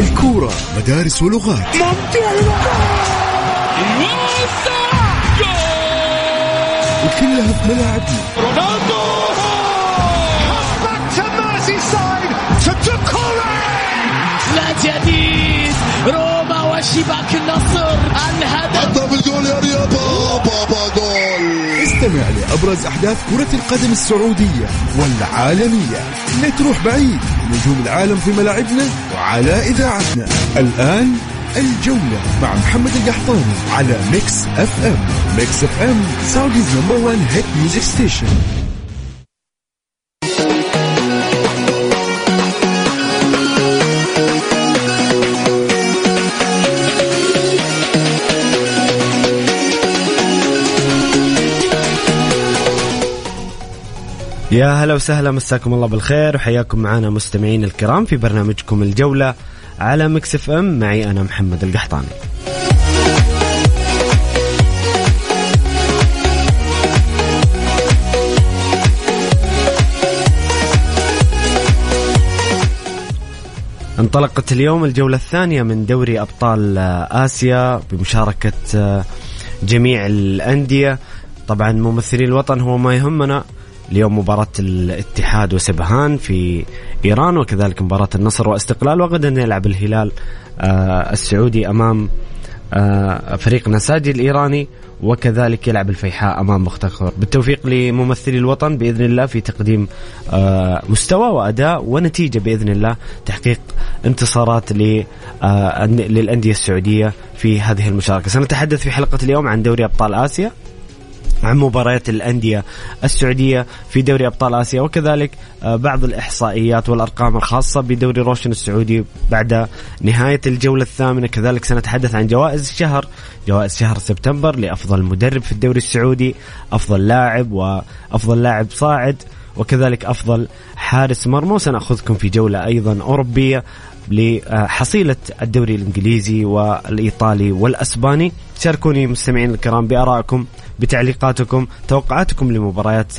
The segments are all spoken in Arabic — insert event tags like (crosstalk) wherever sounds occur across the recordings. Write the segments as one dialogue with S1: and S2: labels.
S1: الكورة مدارس ولغات.
S2: ممتع
S1: وكلها في ملاعبنا.
S2: رونالدو! لا جديد وشباك النصر. الهدف.
S1: ضرب الجول يا رياض بابا جول. استمع لأبرز أحداث كرة القدم السعودية والعالمية. لا تروح بعيد. نجوم العالم في ملاعبنا وعلى إذاعتنا. الآن الجولة مع محمد القحطاني على Mix FM. Mix FM Saudi's number 1 hit music station
S3: يا هلا وسهلا مساكم الله بالخير وحياكم معنا مستمعين الكرام في برنامجكم الجولة على Mix FM. معي أنا محمد القحطاني. انطلقت اليوم الجولة الثانية من دوري أبطال آسيا بمشاركة جميع الأندية. طبعا ممثلي الوطن هو ما يهمنا اليوم مباراة الاتحاد وسبهان في إيران وكذلك مباراة النصر واستقلال وغدا يلعب الهلال آه، السعودي أمام آه، فريق نساجي الإيراني وكذلك يلعب الفيحاء أمام مختخر بالتوفيق لممثلي الوطن بإذن الله في تقديم آه، مستوى وأداء ونتيجة بإذن الله تحقيق انتصارات للأندية السعودية في هذه المشاركة. سنتحدث في حلقة اليوم عن دوري أبطال آسيا. عن مباريات الأندية السعودية في دوري أبطال آسيا وكذلك آه، بعض الإحصائيات والأرقام الخاصة بدوري روشن السعودي بعد نهاية الجولة الثامنة. كذلك سنتحدث عن جوائز الشهر. جوائز شهر سبتمبر لأفضل مدرب في الدوري السعودي أفضل لاعب وأفضل لاعب صاعد وكذلك أفضل حارس مرمى وسنأخذكم في جولة أيضا أوروبية. لحصيلة الدوري الإنجليزي والإيطالي والأسباني. شاركوني مستمعين الكرام بآرائكم بتعليقاتكم توقعاتكم لمباريات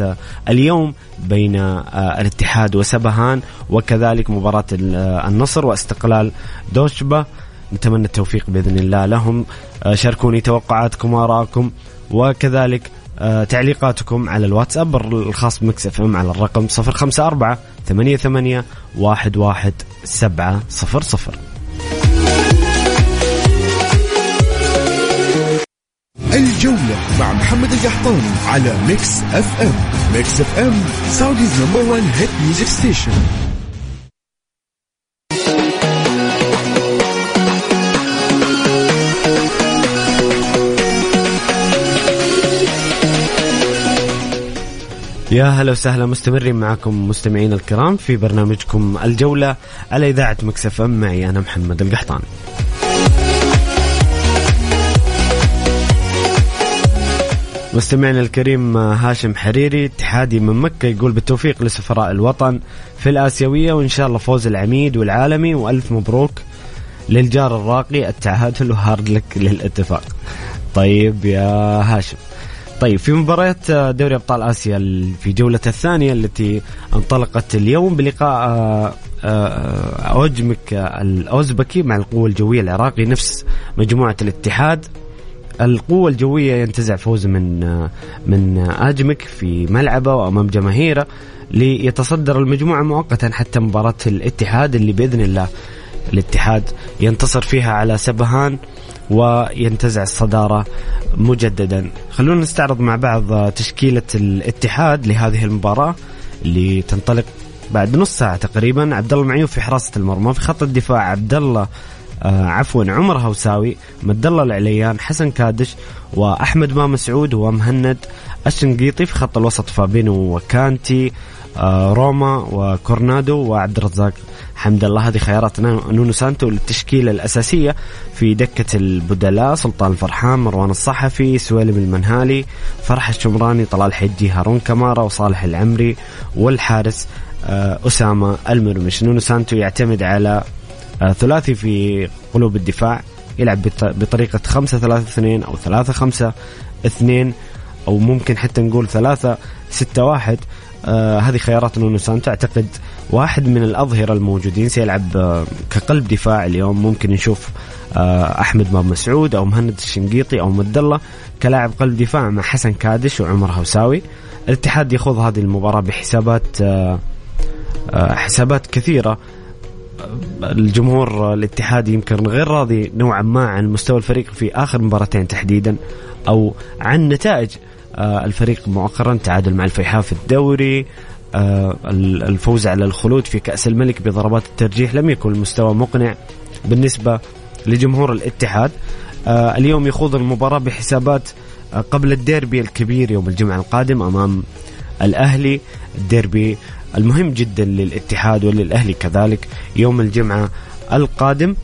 S3: اليوم بين آه، الاتحاد وسباهان وكذلك مباراة آه، النصر واستقلال دوشنبه نتمنى التوفيق بإذن الله لهم. آه، شاركوني توقعاتكم وآرائكم وكذلك تعليقاتكم على الواتساب الخاص ب Mix FM على الرقم 054 88 11 700
S1: الجولة مع محمد القحطاني على Mix FM. Mix FM Saudi's number 1 hit music station.
S3: يا هلا وسهلا مستمرين معكم مستمعين الكرام في برنامجكم الجولة على إذاعة Mix FM. معي أنا محمد القحطاني. مستمعنا الكريم هاشم حريري اتحادي من مكة يقول بالتوفيق لسفراء الوطن في الآسيوية وإن شاء الله فوز العميد والعالمي وألف مبروك للجار الراقي التعادل وهارد لك للاتفاق. طيب يا هاشم طيب في مباريات دوري أبطال آسيا في جولة الثانية التي انطلقت اليوم بلقاء آه، آه، أوجمك الأوزبكي مع القوة الجوية العراقي نفس مجموعة الاتحاد. القوة الجوية ينتزع فوز من من أجمك في ملعبه وأمام جماهيره ليتصدر المجموعة مؤقتا حتى مباراة الاتحاد اللي بإذن الله الاتحاد ينتصر فيها على سبهان. وينتزع الصدارة مجددا. خلونا نستعرض مع بعض تشكيلة الاتحاد لهذه المباراة اللي تنطلق بعد نص ساعة تقريبا. عبد الله معيوف في حراسة المرمى في خط الدفاع عبد الله آه عفوا عمر هوساوي مد الله العليان حسن كادش وأحمد بامسعود ومهند الشنقيطي في خط الوسط فابينيو وكانتي روما وكورونادو وعبد الرزاق. حمد الله هذه خيارات نونو سانتو للتشكيلة الأساسية في دكة البدلاء سلطان الفرحان مروان الصحفي سويلم المنهالي فرحة الشمراني طلال حجي هارون كمارة وصالح العمري والحارس آه، أسامة المرمش. نونو سانتو يعتمد على آه، ثلاثي في قلوب الدفاع يلعب بطريقة خمسة ثلاثة اثنين أو ثلاثة خمسة اثنين أو ممكن حتى نقول ثلاثة ستة واحد. آه هذه خيارات نونو سانتو أعتقد واحد من الأظهرة الموجودين سيلعب آه كقلب دفاع اليوم. ممكن نشوف آه أحمد بامسعود أو مهند الشنقيطي أو مد الله كلاعب قلب دفاع مع حسن كادش وعمر هوساوي. الاتحاد يخوض هذه المباراة بحسابات آه آه حسابات كثيرة. الجمهور الاتحادي يمكن غير راضي نوعا ما عن مستوى الفريق في آخر مباراتين تحديدا أو عن نتائج الفريق مؤخرا تعادل مع الفيحاء في الدوري. آه، الفوز على الخلود في كأس الملك بضربات الترجيح لم يكن المستوى مقنع بالنسبة لجمهور الاتحاد. آه، اليوم يخوض المباراة بحسابات قبل الديربي الكبير يوم الجمعة القادم أمام الأهلي. الديربي المهم جدا للاتحاد وللأهلي كذلك يوم الجمعة القادم.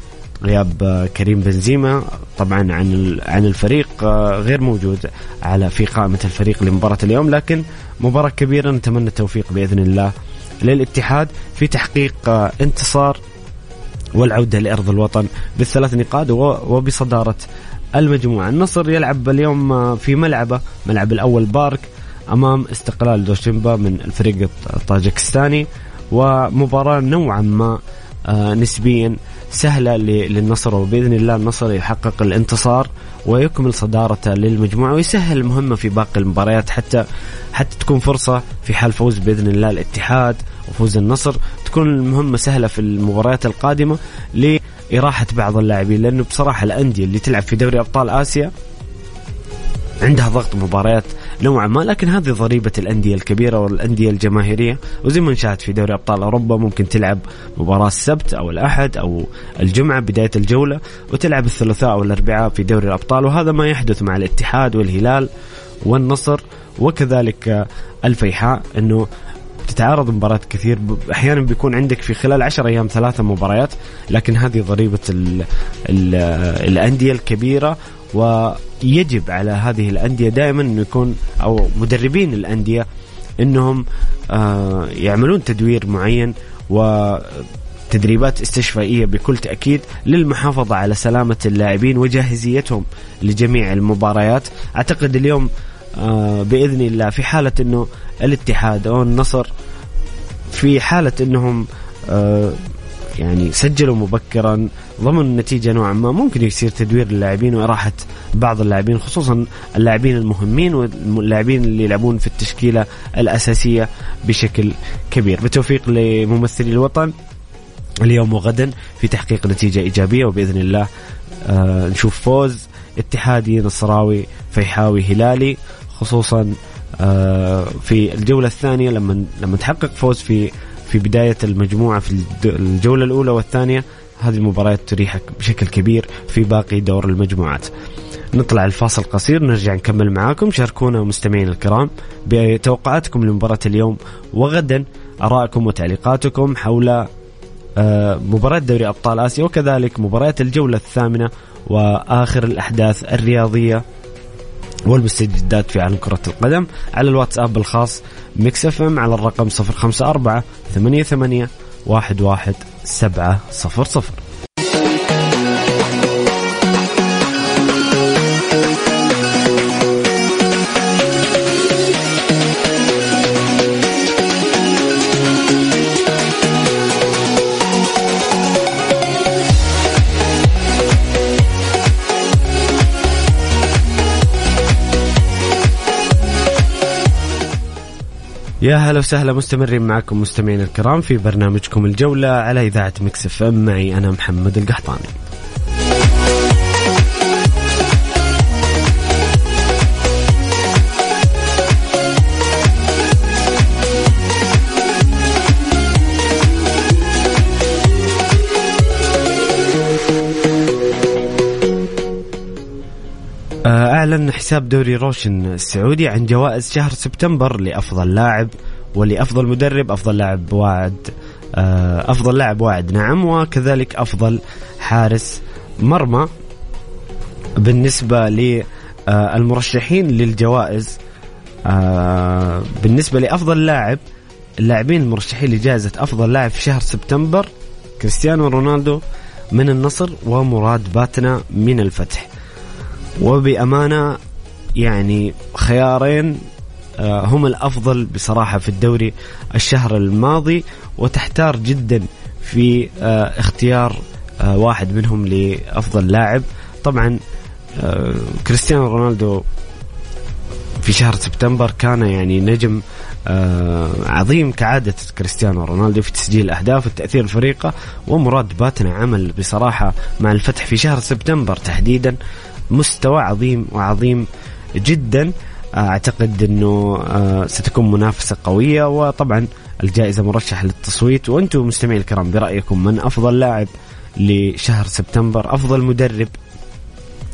S3: غياب آه، كريم بنزيما. طبعا عن عن الفريق آه، غير موجود على في قائمة الفريق لمباراة اليوم. لكن مباراة كبيرة نتمنى التوفيق بإذن الله للاتحاد في تحقيق آه، انتصار والعودة لأرض الوطن بالثلاث نقاط وبصدارة المجموعة. النصر يلعب اليوم في ملعبه ملعب الأول بارك أمام استقلال دوشنبا من الفريق الطاجكستاني ومباراة نوعا ما نسبيا سهلة للنصر وبإذن الله النصر يحقق الانتصار ويكمل صدارته للمجموعة ويسهل المهمه في باقي المباريات حتى حتى تكون فرصة في حال فوز بإذن الله الاتحاد وفوز النصر. تكون المهمة سهلة في المباريات القادمة لإراحة بعض اللاعبين لأنه بصراحة الأندية اللي تلعب في دوري أبطال آسيا عندها ضغط مباريات نوعا ما لكن هذه ضريبة الأندية الكبيرة والأندية الجماهيرية. وزي ما نشاهد في دوري أبطال أوروبا ممكن تلعب مباراة السبت أو الأحد أو الجمعة بداية الجولة وتلعب الثلاثاء أو الأربعاء في دوري الأبطال. وهذا ما يحدث مع الاتحاد والهلال والنصر وكذلك الفيحاء أنه تتعارض مباريات كثير. أحيانا بيكون عندك في خلال عشر أيام ثلاثة مباريات لكن هذه ضريبة ال ال الأندية الكبيرة. ويجب على هذه الأندية دائما إنه يكون أو مدربين الأندية إنهم آه يعملون تدوير معين و تدريبات استشفائية بكل تأكيد للمحافظة على سلامة اللاعبين وجاهزيتهم لجميع المباريات. أعتقد اليوم آه بإذن الله في حالة إنه الاتحاد أو النصر في حالة إنهم آه يعني سجلوا مبكرا ضمن النتيجة نوعا ما. ممكن يصير تدوير اللاعبين وإراحة بعض اللاعبين خصوصا اللاعبين المهمين واللاعبين اللي يلعبون في التشكيلة الأساسية بشكل كبير. بالتوفيق لممثلي الوطن اليوم وغدا في تحقيق نتيجة إيجابية وبإذن الله آه نشوف فوز اتحادي نصراوي فيحاوي هلالي خصوصا آه في الجولة الثانية لما لما تحقق فوز في في بداية المجموعة في الجولة الأولى والثانية هذه المباريات تريحك بشكل كبير في باقي دور المجموعات. نطلع الفاصل قصير نرجع نكمل معاكم. شاركونا مستمعين الكرام بتوقعاتكم لمباراة اليوم. وغدا آرائكم وتعليقاتكم حول آه، مباراة دوري أبطال آسيا وكذلك مباريات الجولة الثامنة وآخر الأحداث الرياضية والمستجدات في عالم كرة القدم على الواتساب الخاص Mix FM على الرقم 054 88 11 700 يا هلا وسهلا مستمرين معكم مستمعين الكرام في برنامجكم الجولة على إذاعة مكسف أم معي أنا محمد القحطاني. أعلن حساب دوري روشن السعودي عن جوائز شهر سبتمبر لأفضل لاعب ولأفضل مدرب أفضل لاعب واعد آه، أفضل لاعب واعد. نعم وكذلك أفضل حارس مرمى بالنسبة للمرشحين للجوائز آه، بالنسبة لأفضل لاعب اللاعبين المرشحين لجائزة أفضل لاعب في شهر سبتمبر كريستيانو رونالدو من النصر ومراد باتنا من الفتح. وبأمانة يعني خيارين آه، هم الأفضل بصراحة في الدوري الشهر الماضي وتحتار جدا في آه، اختيار آه، واحد منهم لأفضل لاعب. طبعا كريستيانو رونالدو في شهر سبتمبر كان يعني نجم عظيم كعادة كريستيانو رونالدو في تسجيل الأهداف والتأثير الفريقة ومراد باتنا عمل بصراحة مع الفتح في شهر سبتمبر تحديدا. مستوى عظيم وعظيم جدا. أعتقد إنه آه، ستكون منافسة قوية وطبعا الجائزة مرشحة للتصويت. وأنتم مستمعين الكرام برأيكم من أفضل لاعب لشهر سبتمبر؟ أفضل مدرب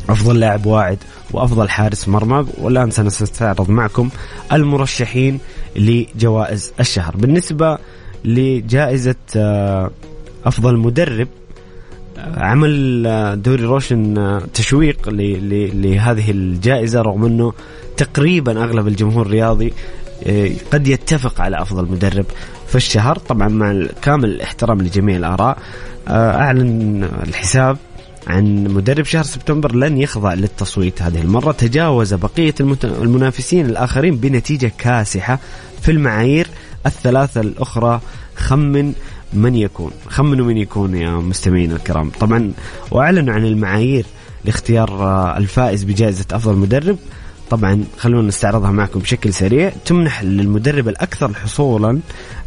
S3: أفضل لاعب واعد وأفضل حارس مرمى. والآن سنستعرض معكم المرشحين لجوائز الشهر. بالنسبة لجائزة آه، أفضل مدرب عمل آه، دوري روشن آه، تشويق لهذه الجائزة رغم إنه تقريبا أغلب الجمهور الرياضي آه، قد يتفق على أفضل مدرب في الشهر. طبعا مع كامل الاحترام لجميع الآراء أعلن الحساب عن مدرب شهر سبتمبر لن يخضع للتصويت هذه المرة. تجاوز بقية المنافسين الآخرين بنتيجة كاسحة في المعايير الثلاثة الأخرى. خمن من يكون؟ خمنوا من يكون يا مستمعين الكرام. طبعا وأعلنوا عن المعايير لاختيار آه، الفائز بجائزة أفضل مدرب. طبعا خلونا نستعرضها معكم بشكل سريع. تمنح للمدرب الأكثر حصولا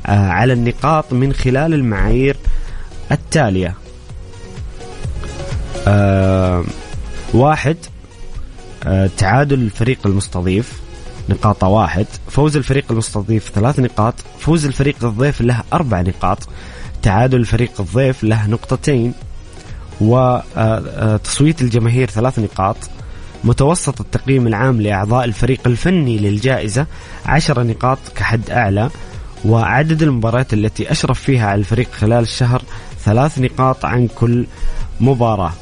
S3: آه، على النقاط من خلال المعايير التالية. آه واحد تعادل الفريق المستضيف نقاط واحد. فوز الفريق المستضيف ثلاث نقاط فوز الفريق الضيف له أربع نقاط. تعادل الفريق الضيف له نقطتين وتصويت الجماهير ثلاث نقاط متوسط التقييم العام لأعضاء الفريق الفني للجائزة عشر نقاط كحد أعلى وعدد المباريات التي أشرف فيها على الفريق خلال الشهر ثلاث نقاط عن كل مباراة.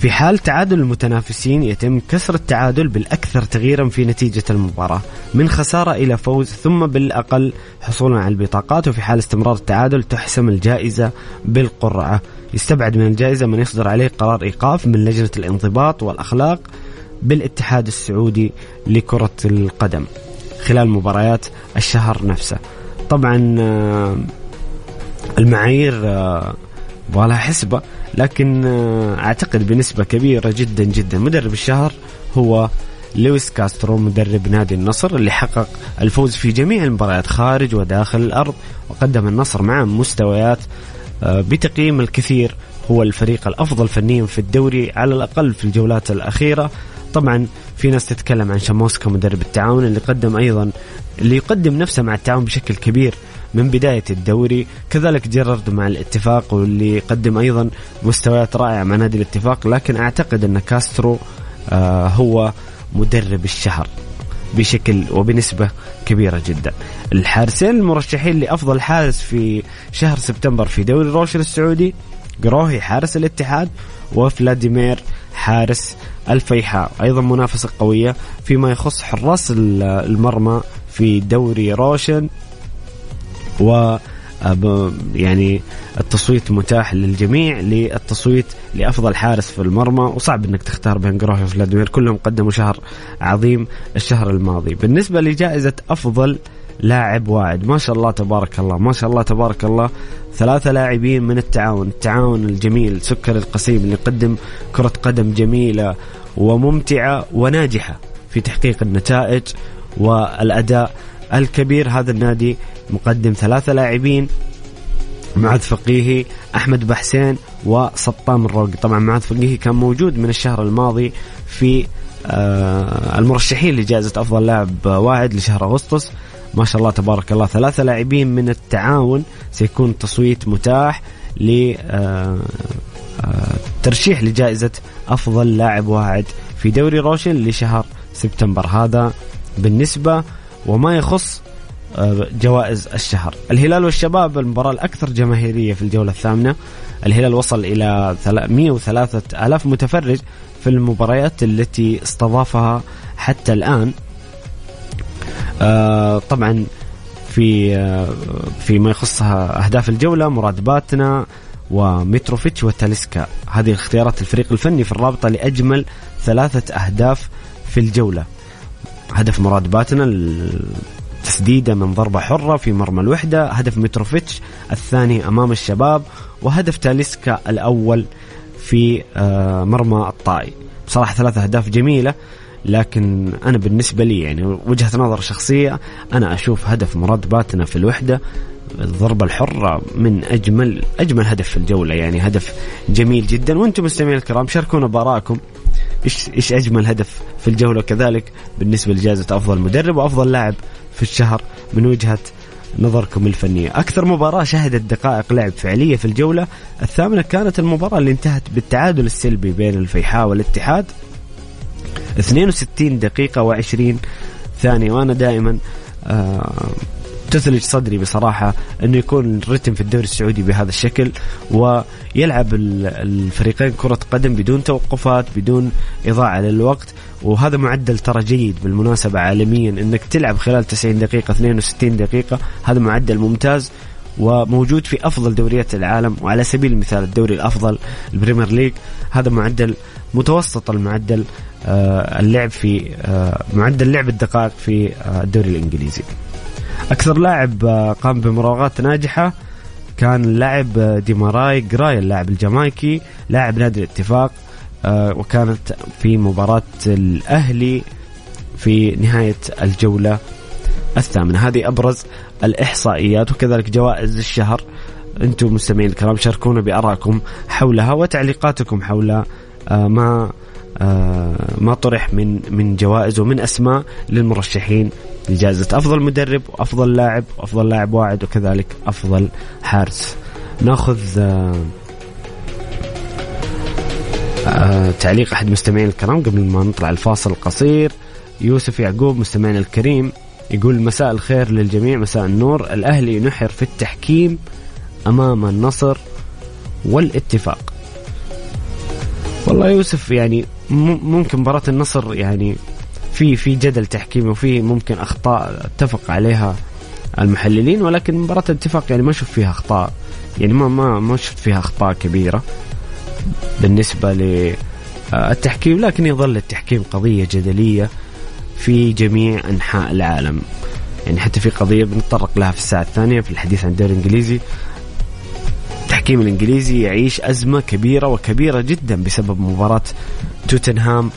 S3: في حال تعادل المتنافسين يتم كسر التعادل بالأكثر تغييرا في نتيجة المباراة من خسارة إلى فوز ثم بالأقل حصولا على البطاقات وفي حال استمرار التعادل تحسم الجائزة بالقرعة. يستبعد من الجائزة من يصدر عليه قرار إيقاف من لجنة الانضباط والأخلاق بالاتحاد السعودي لكرة القدم خلال مباريات الشهر نفسه. طبعا آه، المعايير آه، ولا حسبة لكن آه، أعتقد بنسبة كبيرة جدا جدا مدرب الشهر هو لويس كاسترو مدرب نادي النصر اللي حقق الفوز في جميع المباريات خارج وداخل الأرض وقدم النصر مع مستويات آه، بتقييم الكثير هو الفريق الأفضل فنيا في الدوري على الأقل في الجولات الأخيرة. طبعا في ناس تتكلم عن شاموسكا مدرب التعاون اللي قدم أيضا اللي يقدم نفسه مع التعاون بشكل كبير. من بداية الدوري. كذلك جيرارد مع الاتفاق واللي قدم أيضا مستويات رائعة مع نادي الاتفاق لكن أعتقد أن كاسترو آه هو مدرب الشهر بشكل وبنسبة كبيرة جدا. الحارسين المرشحين لأفضل حارس في شهر سبتمبر في دوري روشن السعودي قروهي حارس الاتحاد وفلاديمير حارس الفيحاء. أيضا منافسة قوية فيما يخص حراس المرمى في دوري روشن و يعني التصويت متاح للجميع للتصويت لأفضل حارس في المرمى وصعب إنك تختار بين جروهي وفلاديمير. كلهم قدموا شهر عظيم الشهر الماضي. بالنسبة لجائزة أفضل لاعب واعد ما شاء الله تبارك الله ما شاء الله تبارك الله. ثلاثة لاعبين من التعاون التعاون الجميل سكر القسيم اللي يقدم كرة قدم جميلة وممتعة وناجحة في تحقيق النتائج والأداء الكبير. هذا النادي مقدم ثلاثة لاعبين معاذ فقيهي أحمد بحسين وسطام الروقي. طبعا معاذ فقيهي كان موجود من الشهر الماضي في آه، المرشحين لجائزة أفضل لاعب واعد لشهر أغسطس. ما شاء الله تبارك الله ثلاثة لاعبين من التعاون. سيكون تصويت متاح ل آه، آه، ترشيح لجائزة أفضل لاعب واعد في دوري روشن لشهر سبتمبر. هذا بالنسبة وما يخص آه، جوائز الشهر. الهلال والشباب المباراة الأكثر جماهيرية في الجولة الثامنة. الهلال وصل إلى 103 ألاف متفرج في المباريات التي استضافها حتى الآن. آه، طبعا في آه، فيما يخص أهداف الجولة مراد باتنا ومتروفيتش وتاليسكا. هذه اختيارات الفريق الفني في الرابطة لأجمل ثلاثة أهداف في الجولة. هدف مراد باتنا تسديدة من ضربة حرة في مرمى الوحدة هدف متروفيتش الثاني أمام الشباب وهدف تاليسكا الأول في آه، مرمى الطائي. بصراحة ثلاثة أهداف جميلة لكن أنا بالنسبة لي يعني وجهة نظر شخصية أنا أشوف هدف مراد باتنا في الوحدة الضربة الحرة من أجمل أجمل هدف في الجولة يعني هدف جميل جدا. وأنتم مستمعين الكرام شاركونا بارائكم إيش إيش أجمل هدف في الجولة؟ وكذلك بالنسبة لجائزة أفضل مدرب وأفضل لاعب في الشهر من وجهة نظركم الفنية. أكثر مباراة شهدت دقائق لعب فعلية في الجولة الثامنة كانت المباراة اللي انتهت بالتعادل السلبي بين الفيحاء والاتحاد. 62 دقيقة و20 ثانية وأنا دائما آه تثلج صدري بصراحة أنه يكون الرتم في الدوري السعودي بهذا الشكل ويلعب الفريقين كرة قدم بدون توقفات بدون إضاعة للوقت. وهذا معدل ترى جيد بالمناسبة عالميا أنك تلعب خلال 90 دقيقة 62 دقيقة. هذا معدل ممتاز وموجود في أفضل دوريات العالم وعلى سبيل المثال الدوري الأفضل البريمير ليج. هذا معدل متوسط المعدل آه، اللعب في آه، معدل لعب الدقائق في آه، الدوري الإنجليزي. أكثر لاعب قام بمراوغات ناجحة كان اللاعب ديماراي جراي اللاعب الجامايكي لاعب نادي الاتفاق وكانت في مباراة الأهلي في نهاية الجولة الثامنة. هذه أبرز الإحصائيات وكذلك جوائز الشهر. أنتم مستمعين الكرام شاركونا بآرائكم حولها وتعليقاتكم حول ما آه، ما طرح من من جوائز ومن أسماء للمرشحين لجائزة أفضل مدرب وافضل لاعب وافضل لاعب واعد وكذلك أفضل حارس. ناخذ آه، آه، تعليق أحد مستمعين الكرام قبل ما نطلع الفاصل القصير. يوسف يعقوب مستمعنا الكريم يقول مساء الخير للجميع مساء النور. الأهلي نحر في التحكيم أمام النصر والاتفاق. والله يوسف يعني ممكن مباراة النصر يعني في في جدل تحكيمي وفي ممكن أخطاء اتفق عليها المحللين ولكن مباراة الاتفاق يعني ما أشوف فيها أخطاء. يعني ما ما ما شفت فيها أخطاء كبيرة بالنسبة للتحكيم لكن يظل التحكيم قضية جدلية في جميع أنحاء العالم. يعني حتى في قضية بنتطرق لها في الساعة الثانية في الحديث عن الدوري الإنجليزي. التحكيم الإنجليزي يعيش أزمة كبيرة وكبيرة جدا بسبب مباراة توتنهام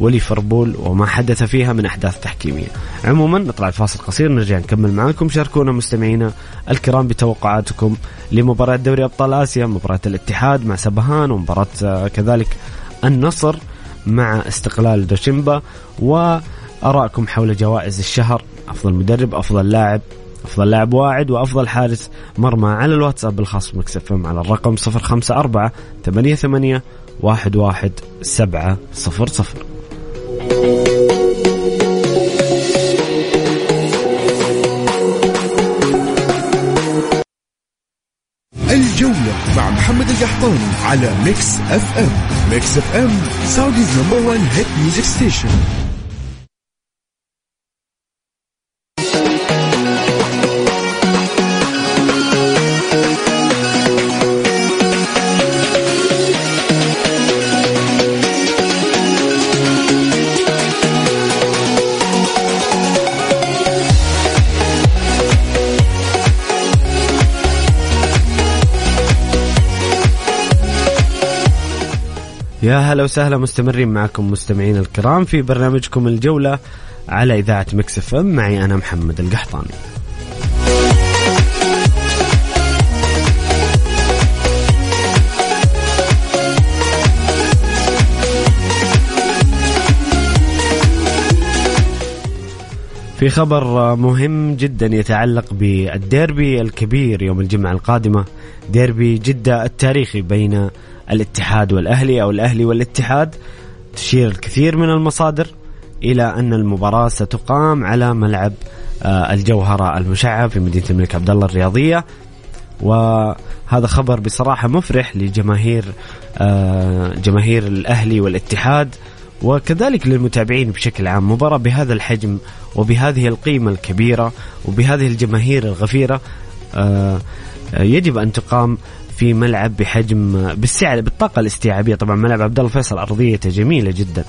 S3: وليفربول وما حدث فيها من أحداث تحكيمية. عموما نطلع الفاصل قصير نرجع نكمل معاكم. شاركونا مستمعينا الكرام بتوقعاتكم لمباراة دوري أبطال آسيا، مباراة الاتحاد مع سبهان ومباراة آه، كذلك النصر مع استقلال دوشيمبا. وارائكم حول جوائز الشهر أفضل مدرب أفضل لاعب أفضل لاعب واعد وأفضل حارس. مرمى على الواتساب الخاص بمكسف على الرقم 054 88 11 700
S1: الجولة مع محمد القحطاني على Mix FM. Mix FM Saudi's number 1 hit music station.
S3: يا هلا وسهلا مستمرين معكم مستمعين الكرام في برنامجكم الجولة على إذاعة مكسف ام. معي أنا محمد القحطاني. في خبر مهم جدا يتعلق بالديربي الكبير يوم الجمعة القادمة ديربي جدة التاريخي بين الاتحاد والأهلي أو الأهلي والاتحاد تشير الكثير من المصادر إلى أن المباراة ستقام على ملعب آه، الجوهرة المشعب في مدينة الملك عبد الله الرياضية. وهذا خبر بصراحة مفرح لجماهير آه، جماهير الأهلي والاتحاد وكذلك للمتابعين بشكل عام. مباراة بهذا الحجم وبهذه القيمة الكبيرة وبهذه الجماهير الغفيرة آه، يجب أن تقام في ملعب بحجم بالسعه بالطاقة الاستيعابية. طبعا ملعب عبد الله الفيصل ارضيته جميلة جدا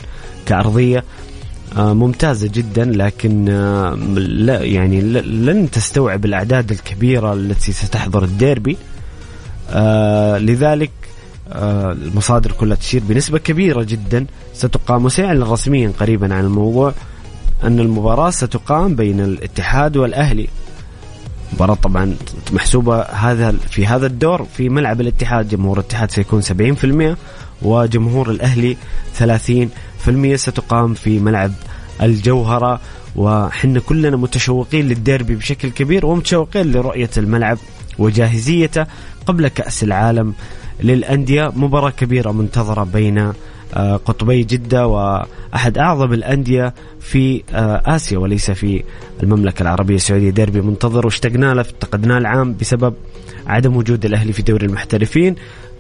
S3: كأرضية آه، ممتازة جدا لكن آه، لا يعني لن تستوعب الأعداد الكبيرة التي ستحضر الديربي. آه، لذلك المصادر كلها تشير بنسبة كبيرة جدا. ستقام وسيعلن رسميا قريبا عن الموضوع أن المباراة ستقام بين الاتحاد والأهلي. مباراة طبعا محسوبة هذا في هذا الدور في ملعب الاتحاد. جمهور الاتحاد سيكون 70% وجمهور الأهلي 30% ستقام في ملعب الجوهرة. وحنا كلنا متشوقين للديربي بشكل كبير ومتشوقين لرؤية الملعب وجاهزيته قبل كأس العالم للأندية. مباراة كبيرة منتظرة بين قطبي جدة وأحد أعظم الأندية في آه، آسيا وليس في المملكة العربية السعودية. ديربي منتظر واشتقنا له افتقدناه العام بسبب عدم وجود الأهلي في دوري المحترفين.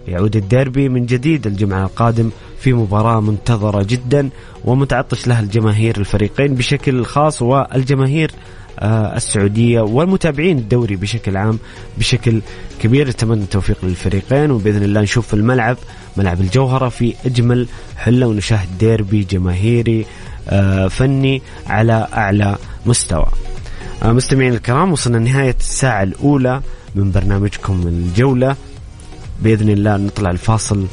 S3: يعود الديربي من جديد الجمعة القادم في مباراة منتظرة جدا ومتعطش لها الجماهير الفريقين بشكل خاص والجماهير آه، السعودية والمتابعين الدوري بشكل عام بشكل كبير. نتمنى التوفيق للفريقين وبإذن الله نشوف في الملعب ملعب الجوهرة في أجمل حلة ونشاهد ديربي جماهيري آه، فني على أعلى مستوى. آه، مستمعين الكرام وصلنا نهاية الساعة الأولى من برنامجكم الجولة. بإذن الله نطلع الفاصل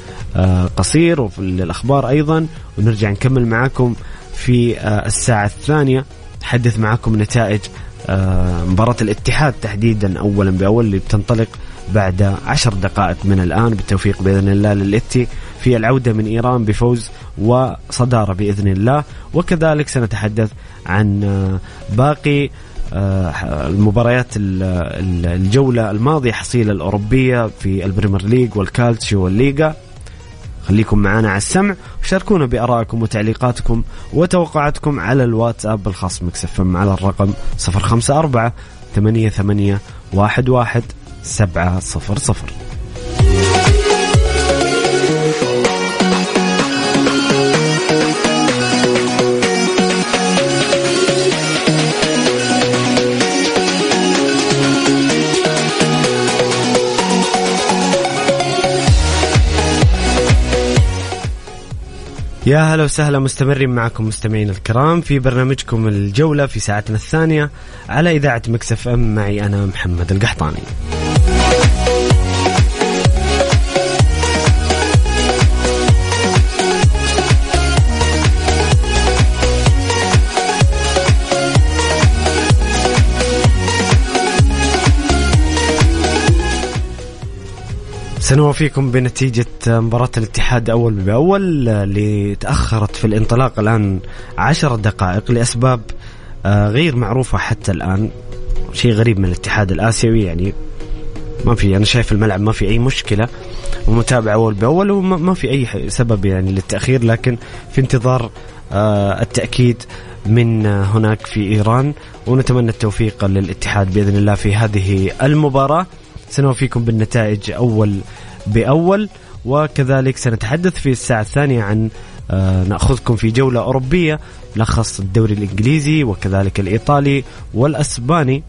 S3: قصير وفي الأخبار أيضا ونرجع نكمل معاكم في الساعة الثانية. نحدث معكم نتائج آه، مباراة الاتحاد تحديدا أولا بأول اللي بتنطلق بعد عشر دقائق من الآن بالتوفيق بإذن الله للإتي في العودة من إيران بفوز وصدارة بإذن الله. وكذلك سنتحدث عن آه، باقي آه، المباريات الجولة الماضية حصيلة الأوروبية في البريمير ليج والكالتشيو والليغا. خليكم معنا على السمع وشاركونا بآرائكم وتعليقاتكم وتوقعاتكم على الواتساب الخاص Mix FM على الرقم 054 88 11 700 يا هلا وسهلا مستمرين معكم مستمعين الكرام في برنامجكم الجولة في ساعتنا الثانية على إذاعة مكسف أم. معي أنا محمد القحطاني. سنوافيكم بنتيجة مباراة الاتحاد أول بأول اللي تأخرت في الانطلاق الآن عشر دقائق لأسباب آه، غير معروفة حتى الآن. شيء غريب من الاتحاد الآسيوي يعني ما في أنا شايف الملعب ما في أي مشكلة ومتابعة أول بأول وما في أي سبب يعني للتأخير لكن في انتظار آه، التأكيد من هناك في إيران ونتمنى التوفيق للاتحاد بإذن الله في هذه المباراة. سنوفيكم بالنتائج أول بأول وكذلك سنتحدث في الساعة الثانية عن آه، نأخذكم في جولة أوروبية لخص الدوري الإنجليزي وكذلك الإيطالي والأسباني.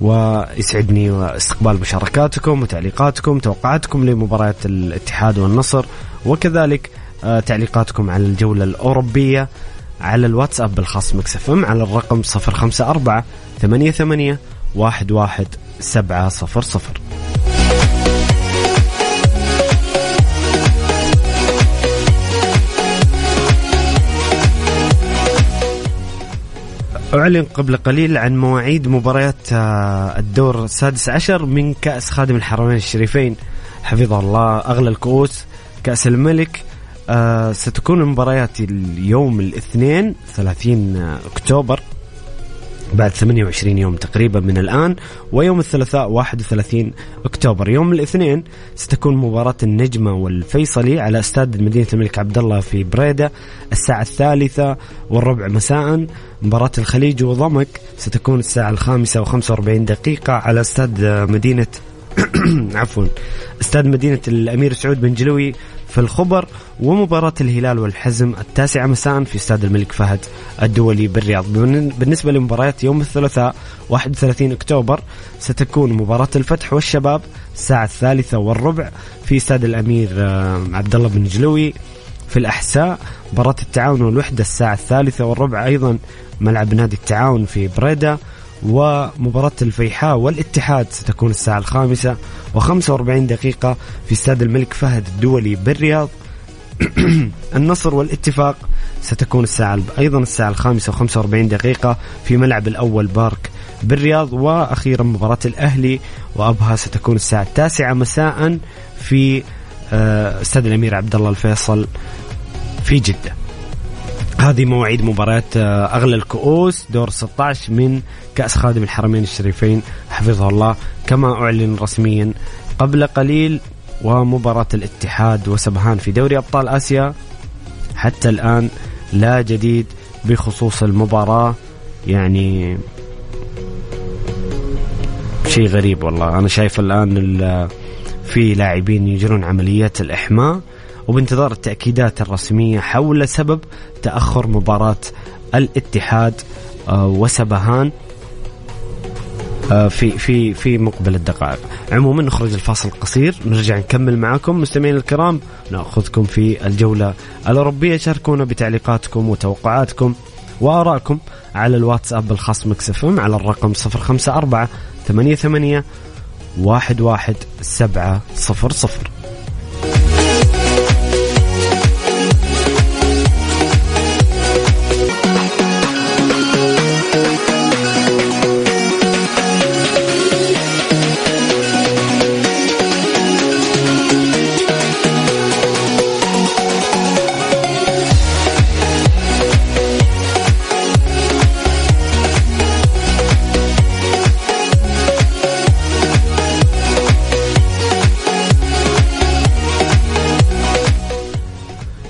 S3: ويسعدني استقبال مشاركاتكم وتعليقاتكم توقعاتكم لمباريات الاتحاد والنصر وكذلك آه، تعليقاتكم على الجولة الأوروبية على الواتساب الخاص مكسف ام على الرقم 054 88 11 سبعة صفر صفر. أعلن قبل قليل عن مواعيد مباريات آه، الدور السادس عشر من كأس خادم الحرمين الشريفين. حفظه الله أغلى الكؤوس كأس الملك. آه، ستكون المباريات اليوم الاثنين 30 أكتوبر. بعد 28 يوم تقريبا من الآن ويوم الثلاثاء 31 أكتوبر. يوم الاثنين ستكون مباراة النجمة والفيصلي على أستاد مدينة الملك عبد الله في بريدة. الساعة الثالثة والربع مساء مباراة الخليج وضمك ستكون الساعة الخامسة وخمسة وأربعين دقيقة على أستاد مدينة (coughs) عفوا أستاد مدينة الأمير سعود بن جلوي في الخبر ومباراة الهلال والحزم التاسعة مساء في استاد الملك فهد الدولي بالرياض. بالنسبة لمباريات يوم الثلاثاء 31 أكتوبر ستكون مباراة الفتح والشباب الساعة الثالثة والربع في استاد الأمير آه، عبد الله بن جلوي في الأحساء. مباراة التعاون والوحدة الساعة الثالثة والربع أيضا ملعب نادي التعاون في بريدة. ومباراة الفيحاء والاتحاد. ستكون الساعة الخامسة و45 دقيقة في استاد الملك فهد الدولي بالرياض. (clears throat) النصر والاتفاق. ستكون الساعة أيضا الساعة الخامسة و45 دقيقة في ملعب الأول بارك بالرياض. وأخيرا مباراة الأهلي. وأبها ستكون الساعة التاسعة مساء في آه، استاد الأمير عبد الله الفيصل في جدة. هذه مواعيد مباريات آه، أغلى الكؤوس دور 16 من كأس خادم الحرمين الشريفين حفظه الله كما أعلن رسميا قبل قليل ومباراة الاتحاد وسبهان في دوري أبطال آسيا. حتى الآن لا جديد بخصوص المباراة يعني شيء غريب والله. أنا شايف الآن في لاعبين يجرون عمليات الإحماء. وبانتظار التأكيدات الرسمية حول سبب تأخر مباراة الاتحاد آه، وسبهان آه، في في في مقبل الدقائق. عموما نخرج الفاصل القصير نرجع نكمل معكم مستمعين الكرام نأخذكم في الجولة الأوروبية. شاركونا بتعليقاتكم وتوقعاتكم وآرائكم على الواتساب الخاص مكسف على الرقم 054 88 11700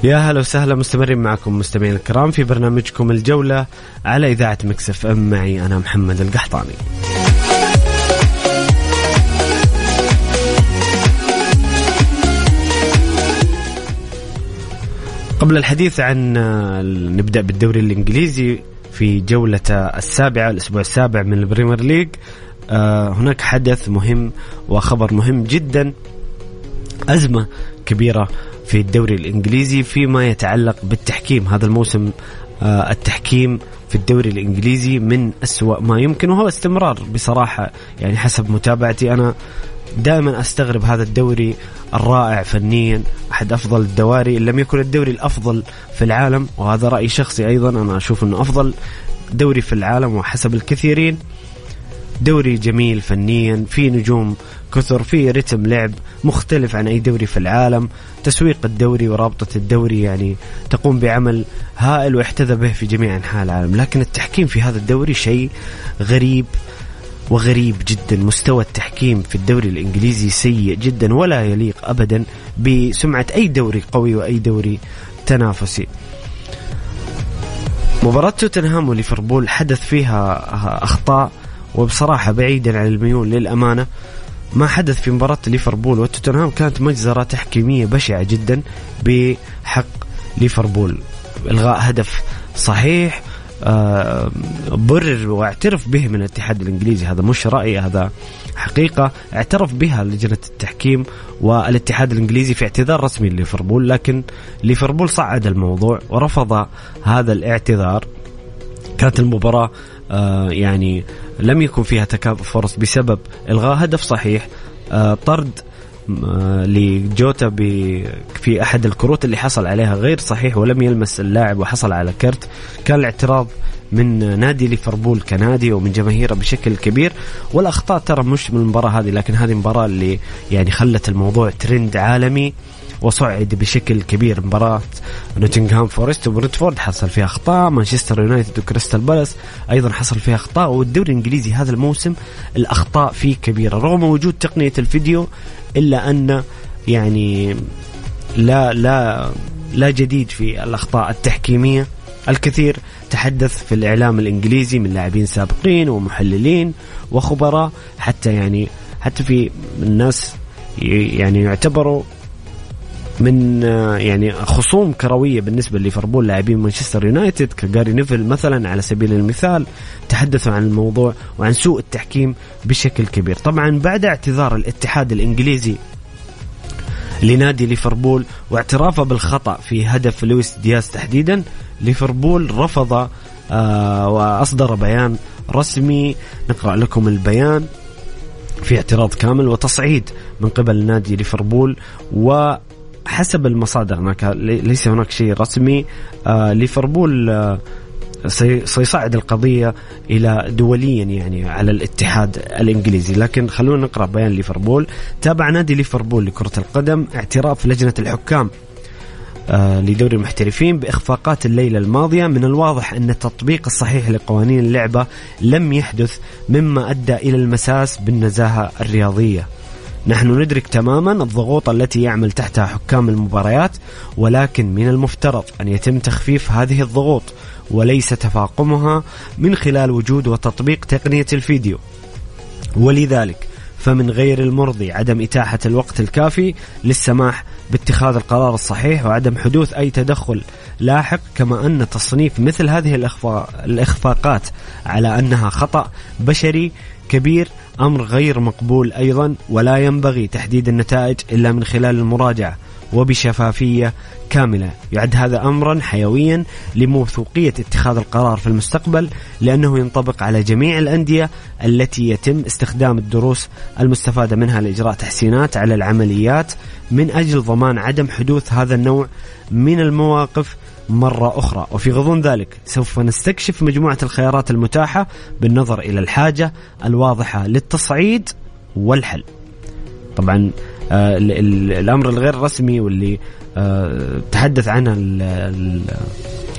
S3: يا هلا وسهلا مستمرين معكم مستمعين الكرام في برنامجكم الجولة على إذاعة Mix FM. معي أنا محمد القحطاني. قبل الحديث عن نبدأ بالدوري الإنجليزي في جولة السابعة الأسبوع السابع من البريمير ليج. آه، هناك حدث مهم وخبر مهم جدا أزمة كبيرة في الدوري الإنجليزي فيما يتعلق بالتحكيم. هذا الموسم آه، التحكيم في الدوري الإنجليزي من أسوأ ما يمكن وهو استمرار بصراحة. يعني حسب متابعتي أنا دائما أستغرب هذا الدوري الرائع فنيا أحد أفضل الدواري إن لم يكن الدوري الأفضل في العالم. وهذا رأي شخصي أيضا أنا أشوف إنه أفضل دوري في العالم وحسب الكثيرين. دوري جميل فنيا في نجوم كثر في رتم لعب مختلف عن أي دوري في العالم. تسويق الدوري ورابطة الدوري يعني تقوم بعمل هائل واحتذى به في جميع أنحاء العالم. لكن التحكيم في هذا الدوري شيء غريب وغريب جدا. مستوى التحكيم في الدوري الإنجليزي سيء جدا ولا يليق ابدا بسمعة أي دوري قوي وأي دوري تنافسي. مباراة توتنهام وليفربول حدث فيها أخطاء وبصراحة بعيدا عن الميول للأمانة ما حدث في مباراة ليفربول وتوتنهام كانت مجزرة تحكيمية بشعة جدا بحق ليفربول. إلغاء هدف صحيح آه، برر واعترف به من الاتحاد الإنجليزي. هذا مش رأي هذا حقيقة. اعترف بها لجنة التحكيم والاتحاد الإنجليزي في اعتذار رسمي لليفربول لكن ليفربول صعد الموضوع ورفض هذا الاعتذار. كانت المباراة آه، يعني لم يكن فيها تكافؤ فرص بسبب إلغاء هدف صحيح آه، طرد آه، لجوتا في أحد الكروت اللي حصل عليها غير صحيح ولم يلمس اللاعب وحصل على كرت. كان الاعتراض من نادي ليفربول كنادي ومن جماهيره بشكل كبير. والأخطاء ترى مش من المباراة هذه لكن هذه المباراه اللي يعني خلت الموضوع ترند عالمي وصعد بشكل كبير. مباراة نوتنغهام فورست وبرنتفورد حصل فيها أخطاء مانشستر يونايتد وكريستال بالاس أيضا حصل فيها أخطاء والدوري الإنجليزي هذا الموسم الأخطاء فيه كبيرة. رغم وجود تقنية الفيديو إلا أن يعني لا لا لا جديد في الأخطاء التحكيمية الكثير. تحدث في الإعلام الإنجليزي من لاعبين سابقين ومحللين وخبراء حتى يعني حتى في الناس يعني يعتبروا من يعني خصوم كروية بالنسبة لليفربول لاعبين مانشستر يونايتد كجاري نيفيل مثلا على سبيل المثال تحدثوا عن الموضوع وعن سوء التحكيم بشكل كبير. طبعا بعد اعتذار الاتحاد الإنجليزي لنادي ليفربول واعترافه بالخطأ في هدف لويس دياز تحديدا. ليفربول رفض آه وأصدر بيان رسمي. نقرأ لكم البيان في اعتراض كامل وتصعيد من قبل نادي ليفربول. وحسب المصادر هناك ليس هناك شيء رسمي. آه ليفربول آه سيصعد القضية إلى دوليا يعني على الاتحاد الإنجليزي. لكن خلونا نقرأ بيان ليفربول. تابع نادي ليفربول لكرة القدم اعتراف لجنة الحكام آه لدوري المحترفين بإخفاقات الليلة الماضية من الواضح أن التطبيق الصحيح لقوانين اللعبة لم يحدث مما أدى إلى المساس بالنزاهة الرياضية. نحن ندرك تماما الضغوط التي يعمل تحتها حكام المباريات ولكن من المفترض أن يتم تخفيف هذه الضغوط. وليس تفاقمها من خلال وجود وتطبيق تقنية الفيديو. ولذلك فمن غير المرضي عدم إتاحة الوقت الكافي للسماح باتخاذ القرار الصحيح وعدم حدوث أي تدخل لاحق كما أن تصنيف مثل هذه الإخفاقات على أنها خطأ بشري كبير أمر غير مقبول أيضا ولا ينبغي تحديد النتائج إلا من خلال المراجعة. وبشفافية كاملة. يعد هذا أمرا حيويا لموثوقية اتخاذ القرار في المستقبل لأنه ينطبق على جميع الأندية التي يتم استخدام الدروس المستفادة منها لإجراء تحسينات على العمليات من أجل ضمان عدم حدوث هذا النوع من المواقف مرة أخرى. وفي غضون ذلك سوف نستكشف مجموعة الخيارات المتاحة بالنظر إلى الحاجة الواضحة للتصعيد والحل. طبعا الأمر الغير رسمي واللي آه تحدث عنه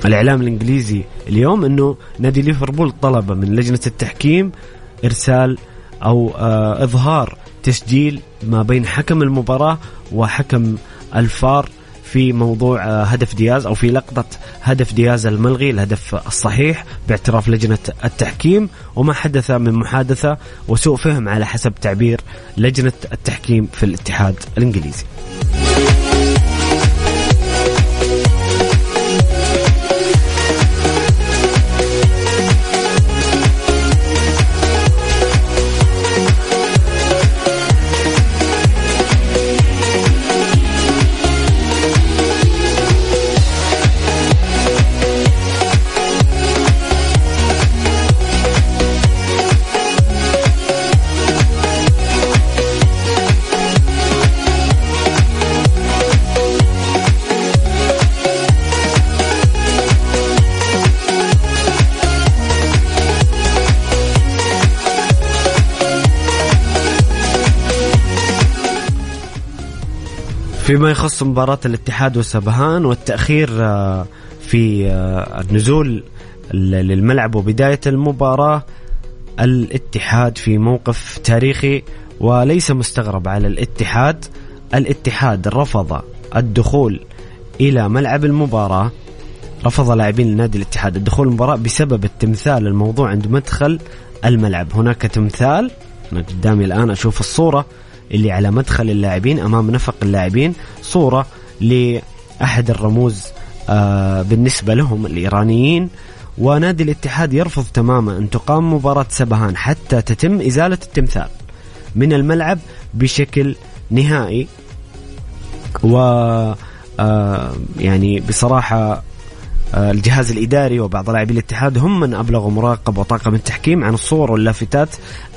S3: الإعلام الإنجليزي اليوم إنه نادي ليفربول طلب من لجنة التحكيم إرسال أو آه إظهار تسجيل ما بين حكم المباراة وحكم الفار في موضوع آه، هدف دياز أو في لقطة هدف دياز الملغي الهدف الصحيح باعتراف لجنة التحكيم وما حدث من محادثة وسوء فهم على حسب تعبير لجنة التحكيم في الاتحاد الإنجليزي. فيما يخص مباراة الاتحاد وسبهان والتأخير آه، في آه، النزول للملعب وبداية المباراة الاتحاد في موقف تاريخي وليس مستغرب على الاتحاد. الاتحاد رفض الدخول إلى ملعب المباراة رفض لاعبين نادي الاتحاد الدخول المباراة بسبب التمثال الموضوع عند مدخل الملعب. هناك تمثال أنا قدامي الآن أشوف الصورة. اللي على مدخل اللاعبين أمام نفق اللاعبين صورة لأحد الرموز آه بالنسبة لهم الإيرانيين. ونادي الاتحاد يرفض تماما ان تقام مباراة سبهان حتى تتم إزالة التمثال من الملعب بشكل نهائي. و آه يعني بصراحة الجهاز الإداري وبعض لاعبي الاتحاد هم من ابلغوا مراقب وطاقم التحكيم عن الصور واللافتات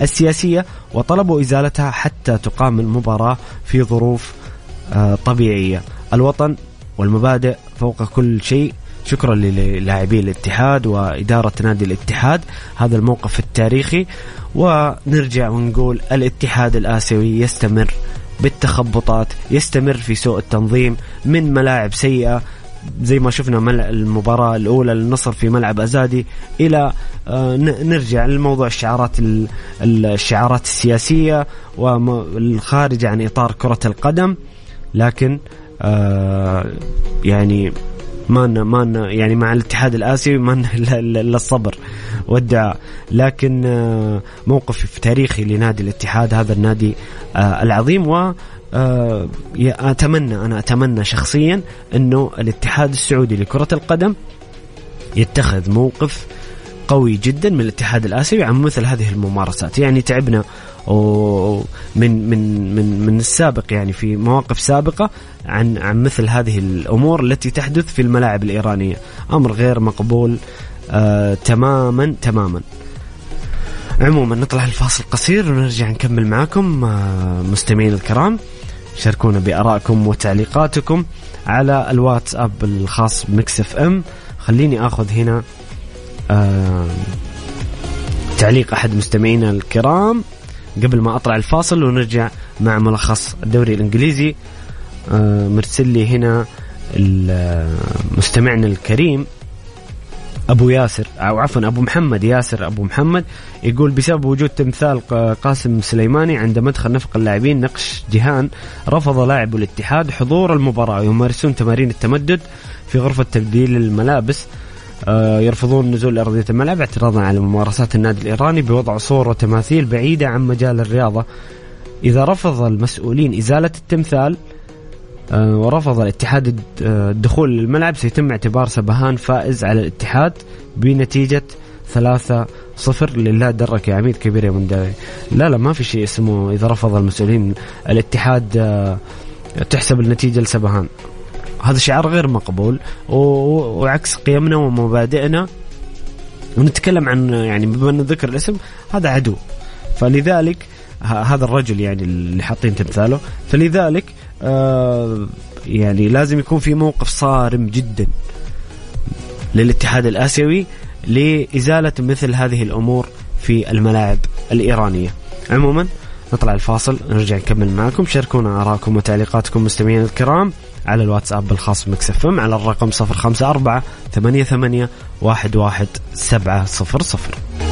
S3: السياسية وطلبوا إزالتها حتى تقام المباراة في ظروف آه، طبيعية. الوطن والمبادئ فوق كل شيء. شكرا للاعبي الاتحاد وإدارة نادي الاتحاد. هذا الموقف التاريخي. ونرجع ونقول الاتحاد الآسيوي يستمر بالتخبطات يستمر في سوء التنظيم من ملاعب سيئة زي ما شفنا المباراة الأولى للنصر في ملعب أزادي إلى آه، نرجع لموضوع الشعارات الشعارات السياسية والخارجة عن إطار كرة القدم لكن آه، يعني ما ما يعني مع الاتحاد الآسيوي ما الا (laughs) الصبر والدعاء. لكن آه، موقف تاريخي لنادي الاتحاد هذا النادي العظيم. و أتمنى أنا أتمنى شخصيا إنه الاتحاد السعودي لكرة القدم يتخذ موقف قوي جدا من الاتحاد الآسيوي عن مثل هذه الممارسات. يعني تعبنا من من من من السابق يعني في مواقف سابقة عن عن مثل هذه الأمور التي تحدث في الملاعب الإيرانية. أمر غير مقبول آه تماما تماما. عموما نطلع الفاصل قصير ونرجع نكمل معكم آه مستمعين الكرام. شاركونا بآرائكم وتعليقاتكم على الواتساب الخاص ب Mix FM. خليني آخذ هنا آه تعليق أحد مستمعينا الكرام. قبل ما أطلع الفاصل ونرجع مع ملخص الدوري الإنجليزي آه مرسل لي هنا مستمعنا الكريم أبو ياسر أو عفوا أبو محمد ياسر أبو محمد يقول بسبب وجود تمثال قاسم سليماني عند مدخل نفق اللاعبين نقش جهان رفض لاعب الاتحاد حضور المباراة ويمارسون تمارين التمدد في غرفة تبديل الملابس. آه، يرفضون نزول أرضية الملعب اعتراضا على ممارسات النادي الإيراني بوضع صور وتماثيل بعيدة عن مجال الرياضة. إذا رفض المسؤولين إزالة التمثال ورفض الاتحاد آه، الدخول للملعب سيتم اعتبار سبهان فائز على الاتحاد بنتيجة ثلاثة صفر لله درك يا عميد كبير يا منداوي لا لا ما في شيء اسمه إذا رفض المسؤولين الاتحاد تحسب النتيجة لسبهان. هذا شعار غير مقبول وعكس قيمنا ومبادئنا. ونتكلم عن يعني بما أن ذكر الاسم هذا عدو. فلذلك هذا الرجل يعني اللي حاطين تمثاله. فلذلك آه يعني لازم يكون في موقف صارم جدا للاتحاد الآسيوي لإزالة مثل هذه الأمور في الملاعب الإيرانية. عموما نطلع الفاصل نرجع نكمل معكم شاركونا ارائكم وتعليقاتكم مستمعينا الكرام على الواتساب الخاص بمكس إم على الرقم 054 88 11700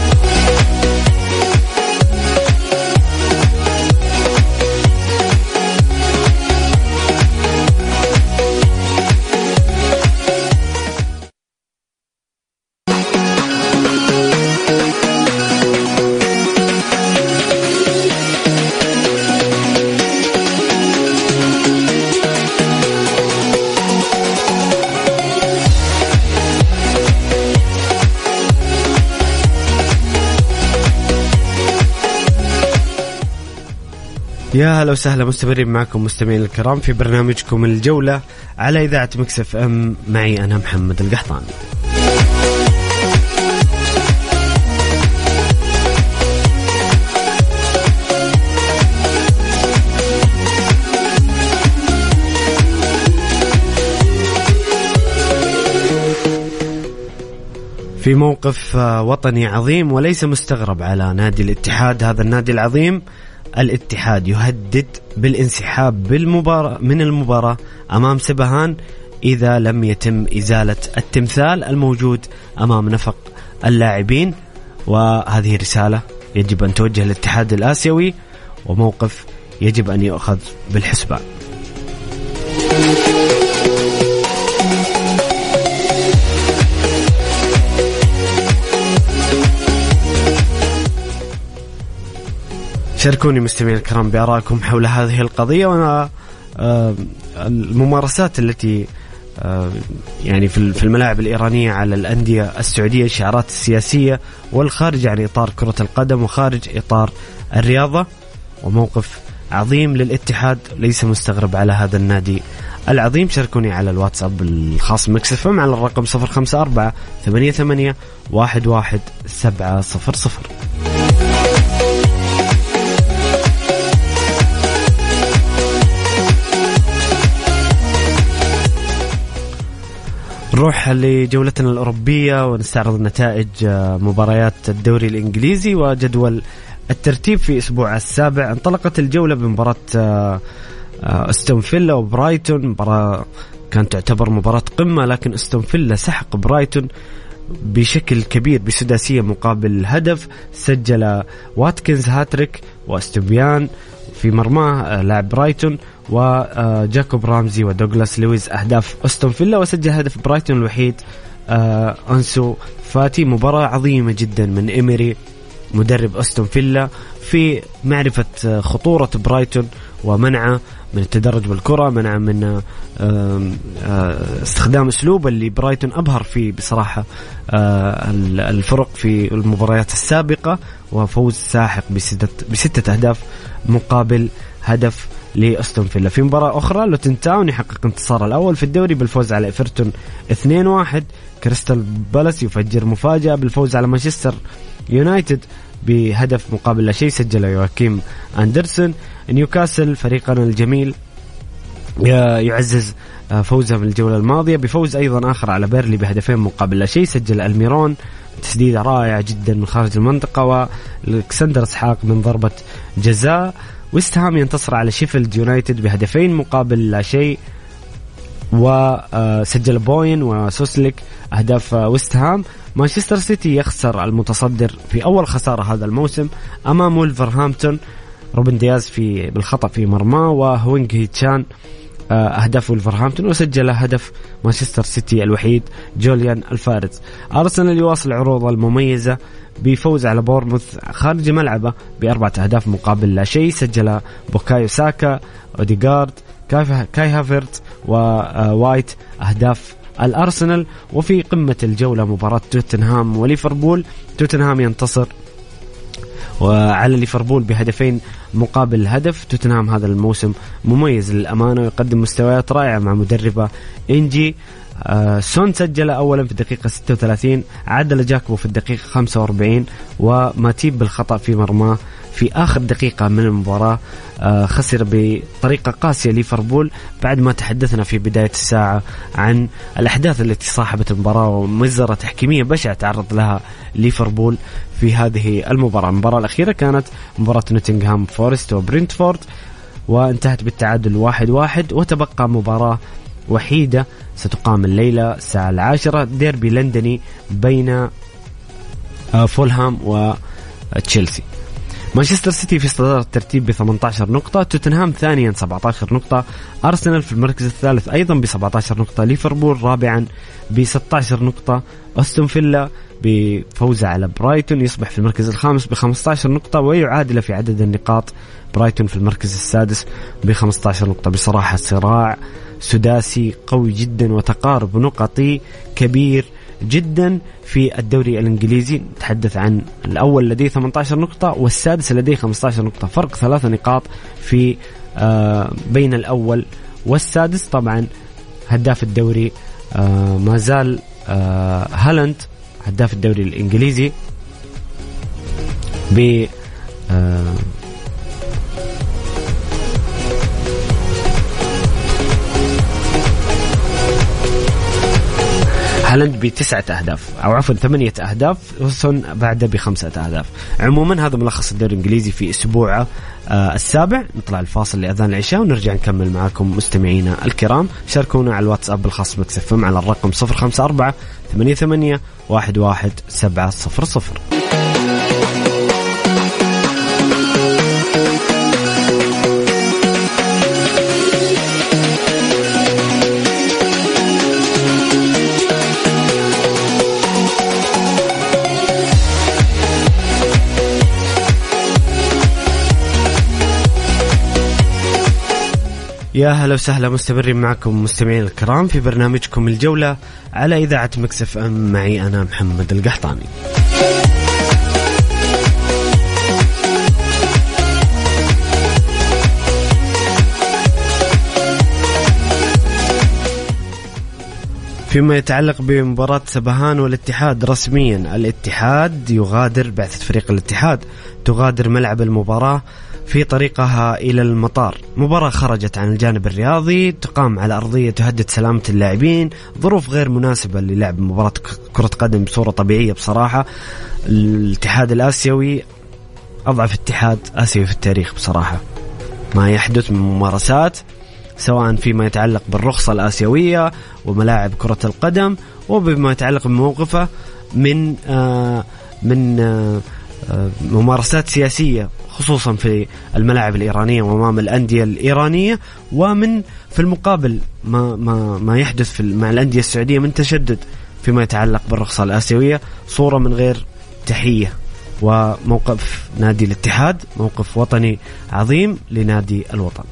S3: يا هلا وسهلا مستمرين معكم مستمعين الكرام في برنامجكم الجولة على إذاعة مكسف أم. معي أنا محمد القحطاني. في موقف وطني عظيم وليس مستغرب على نادي الاتحاد. هذا النادي العظيم الاتحاد يهدد بالانسحاب بالمباراة من المباراة أمام سبهان إذا لم يتم إزالة التمثال الموجود أمام نفق اللاعبين. وهذه رسالة يجب أن توجه للاتحاد الآسيوي وموقف يجب أن يؤخذ بالحسبان. شاركوني مستمعين الكرام بآرائكم حول هذه القضية وأنا آه، الممارسات التي آه، يعني في الملاعب الإيرانية على الأندية السعودية الشعارات السياسية والخارج عن إطار كرة القدم وخارج إطار الرياضة وموقف عظيم للاتحاد ليس مستغرب على هذا النادي العظيم. شاركوني على الواتساب الخاص مكسف على الرقم 054 88 11700 نروح لجولتنا الأوروبية ونستعرض نتائج آه، مباريات الدوري الإنجليزي وجدول الترتيب في أسبوع السابع. انطلقت الجولة بمباراة آه، آه، أستون فيلا وبرايتون. مباراة كانت تعتبر مباراة قمة لكن أستون فيلا سحق برايتون بشكل كبير بسداسية مقابل هدف. سجل واتكنز هاتريك وإستوبينان في مرماه لاعب برايتون وجاكوب رامزي ودوغلاس لويز أهداف أستون فيلا وسجل هدف برايتون الوحيد آه، أنسو فاتي. مباراة عظيمة جدا من إيميري مدرب أستون فيلا. في معرفة خطورة برايتون ومنعه من التدرج بالكرة منعه من استخدام أسلوب اللي برايتون أبهر فيه بصراحة الفرق في المباريات السابقة وفوز ساحق بستة, بستة أهداف مقابل هدف لأستون فيلا. في مباراة أخرى لوتن تاون يحقق انتصار الأول في الدوري بالفوز على إيفرتون 2-1 كريستال بالاس يفجر مفاجأة بالفوز على مانشستر يونايتد. بهدف مقابل لا شيء سجله. يواكيم أندرسون نيوكاسل فريقنا الجميل يعزز فوزه في الجولة الماضية بفوز أيضا آخر على بيرنلي بهدفين مقابل لا شيء سجل ألميرون تسديدة رائعة جدا من خارج المنطقة وألكسندر إسحاق من ضربة جزاء. ويست هام ينتصر على شيفيلد يونايتد بهدفين مقابل لا شيء وسجل بوين وسوتشيك أهداف ويست هام. مانشستر سيتي يخسر المتصدر في أول خسارة هذا الموسم أمام ولفرهامبتون. روبن دياز في بالخطأ في مرماه وهوانغ هي تشان أهداف ولفرهامبتون وسجل هدف مانشستر سيتي الوحيد جوليان الفارز أرسنال يواصل عروضه المميزة بفوز على بورنموث خارج ملعبه بأربعة أهداف مقابل لا شيء. سجل بوكايو ساكا أوديغارد كاي هافرتز ووايت أهداف الأرسنال وفي قمة الجولة مباراة توتنهام وليفربول. توتنهام ينتصر وعلى ليفربول بهدفين مقابل هدف. توتنهام هذا الموسم مميز للأمانة ويقدم مستويات رائعة مع مدربه أنجي. آه سون سجل اولا في الدقيقة 36 عدل جاكبو في الدقيقة 45 وماتيب بالخطأ في مرماه. في آخر دقيقة من المباراة آه خسر بطريقة قاسية ليفربول بعد ما تحدثنا في بداية الساعة عن الأحداث التي صاحبت المباراة ومزرة تحكيمية بشعة تعرض لها ليفربول في هذه المباراة، المباراة الأخيرة كانت مباراة نوتنغهام فورست وبرنتفورد وانتهت بالتعادل واحد واحد وتبقى مباراة وحيدة. ستقام الليلة الساعة العاشرة ديربي لندني بين آه، فولهام وتشيلسي مانشستر سيتي في صدارة الترتيب ب 18 نقطة، توتنهام ثانيا 17 نقطة، أرسنال في المركز الثالث أيضا ب 17 نقطة، ليفربول رابعا ب 16 نقطة، أستون فيلا بفوزه على برايتون يصبح في المركز الخامس ب 15 نقطة ويعادل في عدد النقاط برايتون في المركز السادس ب 15 نقطة، بصراحة صراع سداسي قوي جدا وتقارب نقطي كبير جدا في الدوري الإنجليزي. نتحدث عن الأول لديه 18 نقطة والسادس لديه 15 نقطة. فرق ثلاث نقاط في آه بين الأول والسادس. طبعا هداف الدوري آه ما زال آه هالاند هداف الدوري الإنجليزي ب هالاند بتسعة أهداف أو عفوا ثمانية أهداف وسون بعده بخمسة أهداف. عموما هذا ملخص الدوري الإنجليزي في أسبوعه آه السابع. نطلع الفاصل لأذان العشاء ونرجع نكمل معكم مستمعينا الكرام. شاركونا على الواتساب الخاص بكسفم على الرقم 054 88 11 يا هلا وسهلا مستمرين معكم مستمعين الكرام في برنامجكم الجولة على إذاعة مكسف أم. معي أنا محمد القحطاني. فيما يتعلق بمباراة سبهان والاتحاد رسميا الاتحاد يغادر بعثة فريق الاتحاد. تغادر ملعب المباراة في طريقها إلى المطار. مباراة خرجت عن الجانب الرياضي تقام على أرضية تهدد سلامة اللاعبين. ظروف غير مناسبة للعب مباراة كرة قدم بصورة طبيعية بصراحة. الاتحاد الآسيوي أضعف اتحاد آسيوي في التاريخ بصراحة. ما يحدث من ممارسات. سواء فيما يتعلق بالرخصة الآسيوية وملاعب كرة القدم وبما يتعلق بموقفه من آه من آه ممارسات سياسية خصوصا في الملاعب الإيرانية وأمام الأندية الإيرانية ومن في المقابل ما ما ما يحدث في مع الأندية السعودية من تشدد فيما يتعلق بالرخصة الآسيوية صورة من غير تحية وموقف نادي الاتحاد موقف وطني عظيم لنادي الوطن.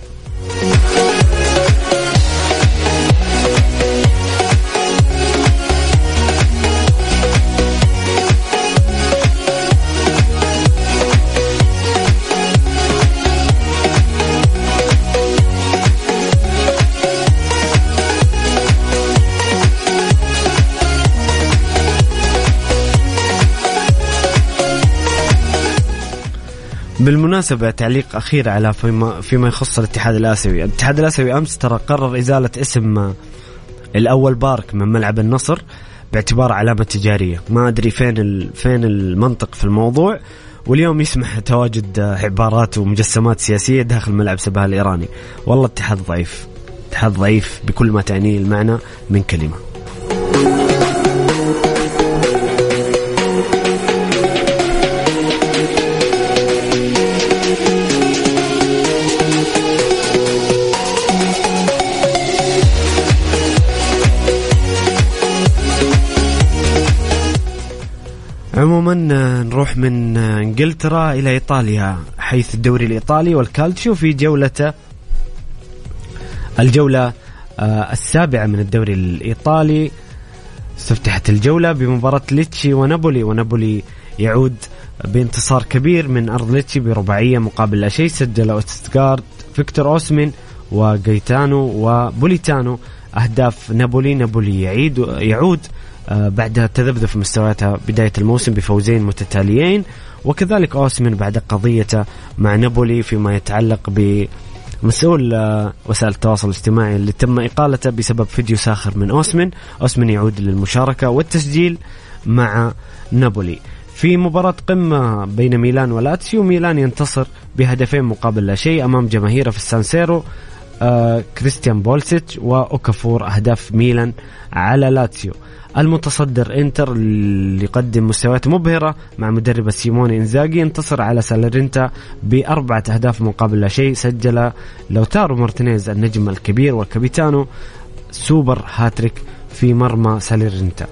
S3: بالمناسبة تعليق أخير على فيما, فيما يخص الاتحاد الآسيوي. الاتحاد الآسيوي أمس ترى قرر إزالة اسم الأول بارك من ملعب النصر باعتباره علامة تجارية. ما أدري فين فين المنطق في الموضوع واليوم يسمح تواجد عبارات ومجسمات سياسية داخل ملعب سباها الإيراني. والله اتحاد ضعيف اتحاد ضعيف بكل ما تعنيه المعنى من كلمة. نروح من انجلترا إلى إيطاليا حيث الدوري الإيطالي والكالتشيو في جولته الجولة آه، السابعة من الدوري الإيطالي. استفتحت الجولة بمباراة ليتشي ونابولي ونابولي يعود بانتصار كبير من أرض ليتشي برباعية مقابل لا شيء سجل اوستغارد فيكتور أوسمين وجايتانو وبوليتانو. أهداف نابولي نابولي يعيد يعود آه، بعد تذبذب مستوياتها بداية الموسم بفوزين متتاليين وكذلك أوسمن بعد قضيته مع نابولي فيما يتعلق ب مسؤول آه، وسائل التواصل الاجتماعي اللي تم إقالته بسبب فيديو ساخر من أوسمن. أوسمن يعود للمشاركة والتسجيل مع نابولي. في مباراة قمة بين ميلان ولاتسيو ميلان ينتصر بهدفين مقابل لا شيء أمام جماهيره في السانسيرو آه كريستيان بوليسيتش وأوكافور أهداف ميلان على لاتسيو. المتصدر انتر اللي يقدم مستويات مبهرة مع مدرب سيموني إنزاغي انتصر على ساليرنيتانا بأربعة أهداف مقابل لا شيء. سجل لوتارو مارتينيز النجم الكبير والكابيتانو سوبر هاتريك في مرمى ساليرنيتانا.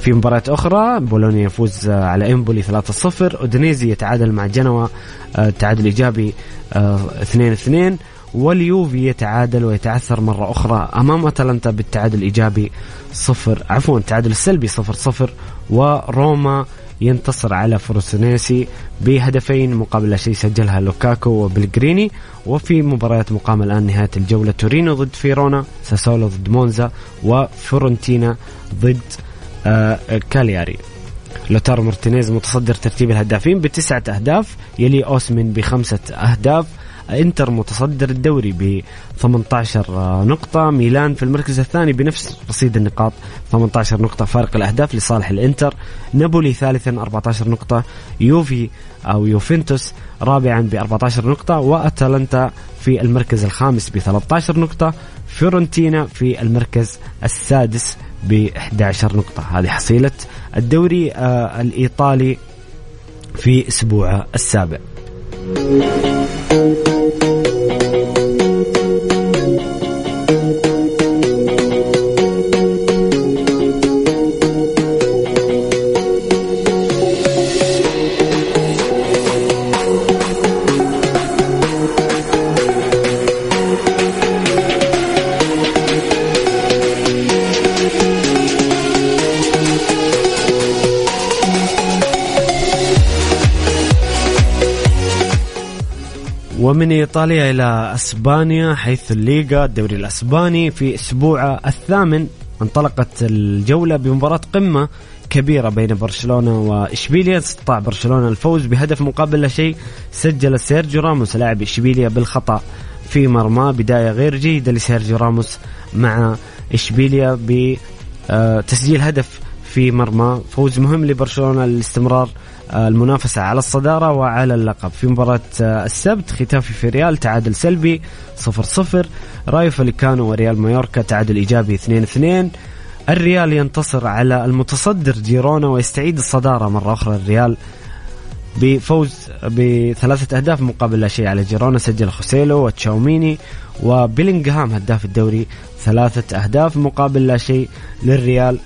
S3: في مباراة أخرى بولونيا يفوز على إمبولي 3-0 أودينيزي يتعادل مع جنوا آه، تعادل إيجابي 2-2 آه، واليوفي يتعادل ويتعثر مرة أخرى أمام أتلانتا بالتعادل الإيجابي صفر عفوا التعادل السلبي صفر صفر وروما ينتصر على فروسينوني بهدفين مقابل شيء سجلها لوكاكو وبيليغريني. وفي مباريات مقامة الآن نهاية الجولة تورينو ضد فيرونا ساسولو ضد مونزا وفيورنتينا ضد آه كالياري. لوتارو مارتينيز متصدر ترتيب الهدافين بتسعة أهداف يليه أوسمن بخمسة أهداف. انتر متصدر الدوري ب 18 نقطة ميلان في المركز الثاني بنفس رصيد النقاط 18 نقطة فارق الأهداف لصالح الإنتر نابولي ثالثا 14 نقطة يوفي أو يوفنتوس رابعا ب 14 نقطة وأتلانتا في المركز الخامس ب 13 نقطة فيورنتينا في المركز السادس ب 11 نقطة. هذه حصيلة الدوري آه الإيطالي في أسبوع السابع. Thank you. ومن إيطاليا إلى أسبانيا حيث الليغا الدوري الأسباني في اسبوعه الثامن انطلقت الجولة بمباراة قمة كبيرة بين برشلونة وإشبيليا. استطاع برشلونة الفوز بهدف مقابل لا شيء. سجل سيرجيو راموس لاعب إشبيليا بالخطأ في مرمى. بداية غير جيدة لسيرجيو راموس مع إشبيليا بتسجيل هدف في مرمى. فوز مهم لبرشلونة للاستمرار المنافسة على الصدارة وعلى اللقب. في مباراة السبت خيتافي فياريال تعادل سلبي 0-0 رايو فاليكانو وريال مايوركا تعادل إيجابي 2-2 الريال ينتصر على المتصدر جيرونا ويستعيد الصدارة مرة أخرى. الريال بفوز بثلاثة أهداف مقابل لا شيء على جيرونا سجل خوسيلو وتشاوميني وبيلينغهام هداف الدوري ثلاثة أهداف مقابل لا شيء للريال.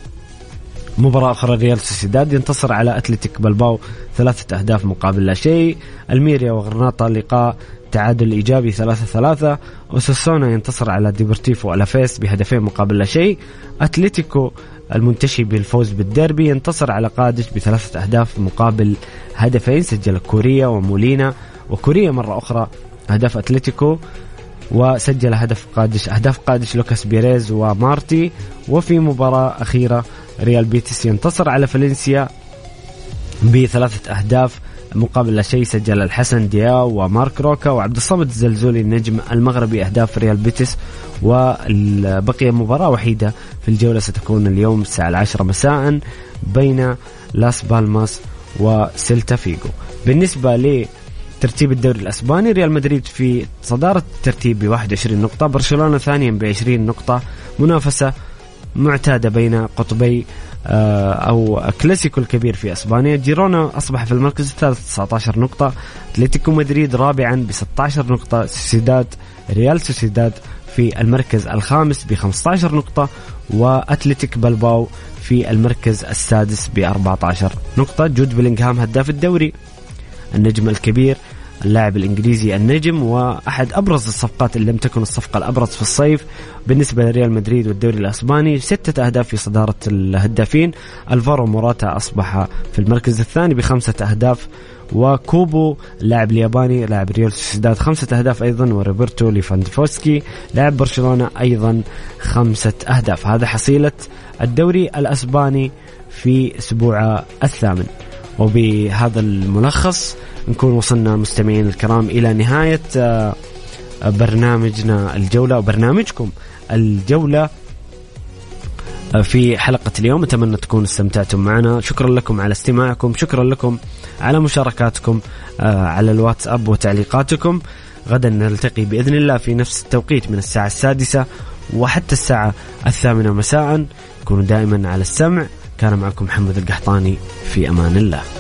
S3: مباراة أخرى ريال سوسيداد ينتصر على أتلتيك بلباو ثلاثة أهداف مقابل لا شيء. ألميريا وغرناطة لقاء تعادل إيجابي ثلاثة ثلاثة. أوساسونا ينتصر على ديبورتيفو ألافيس بهدفين مقابل لا شيء. أتلتيكو المنتشي بالفوز بالديربي ينتصر على قادش بثلاثة أهداف مقابل هدفين. سجل كوريا ومولينا. وكوريا مرة أخرى أهداف أتلتيكو. وسجل هدف قادش أهداف قادش لوكاس بيريز ومارتي. وفي مباراة أخيرة ريال بيتيس ينتصر على فالنسيا بثلاثة أهداف مقابل لا شيء سجل الحسن دياو ومارك روكا وعبد الصمد الزلزولي النجم المغربي. أهداف ريال بيتيس وبقي مباراة وحيدة في الجولة ستكون اليوم الساعة العاشرة مساء بين لاس بالماس وسيلتا فيجو بالنسبة ترتيب الدوري الأسباني. ريال مدريد في صدارة الترتيب ب 21 نقطة برشلونة ثانيا ب 20 نقطة منافسة معتادة بين قطبي آه، أو كلاسيكو الكبير في أسبانيا. جيرونا أصبح في المركز الثالث 19 نقطة أتلتيكو مدريد رابعا ب 16 نقطة سوسيداد ريال سوسيداد في المركز الخامس ب 15 نقطة وأتلتيك بلباو في المركز السادس ب 14 نقطة. جود بلينغهام هداف الدوري النجم الكبير اللاعب الإنجليزي النجم وأحد أبرز الصفقات اللي لم تكن الصفقة الأبرز في الصيف بالنسبة لريال مدريد والدوري الأسباني. ستة أهداف في صدارة الهدافين. ألفارو موراتا أصبح في المركز الثاني بخمسة أهداف. وكوبو اللاعب الياباني لاعب ريال سوسيداد خمسة أهداف أيضا. وروبرتو ليفاندوفسكي لاعب برشلونة أيضا خمسة أهداف. هذا حصيلة الدوري الأسباني في أسبوع الثامن. وبهذا الملخص نكون وصلنا مستمعين الكرام إلى نهاية آه، برنامجنا الجولة وبرنامجكم الجولة آه، في حلقة اليوم. أتمنى تكونوا استمتعتم معنا. شكرا لكم على استماعكم. شكرا لكم على مشاركاتكم آه، على الواتساب وتعليقاتكم. غدا نلتقي بإذن الله في نفس التوقيت من الساعة السادسة وحتى الساعة الثامنة مساء. كونوا دائما على السمع. كان معكم محمد القحطاني. في أمان الله.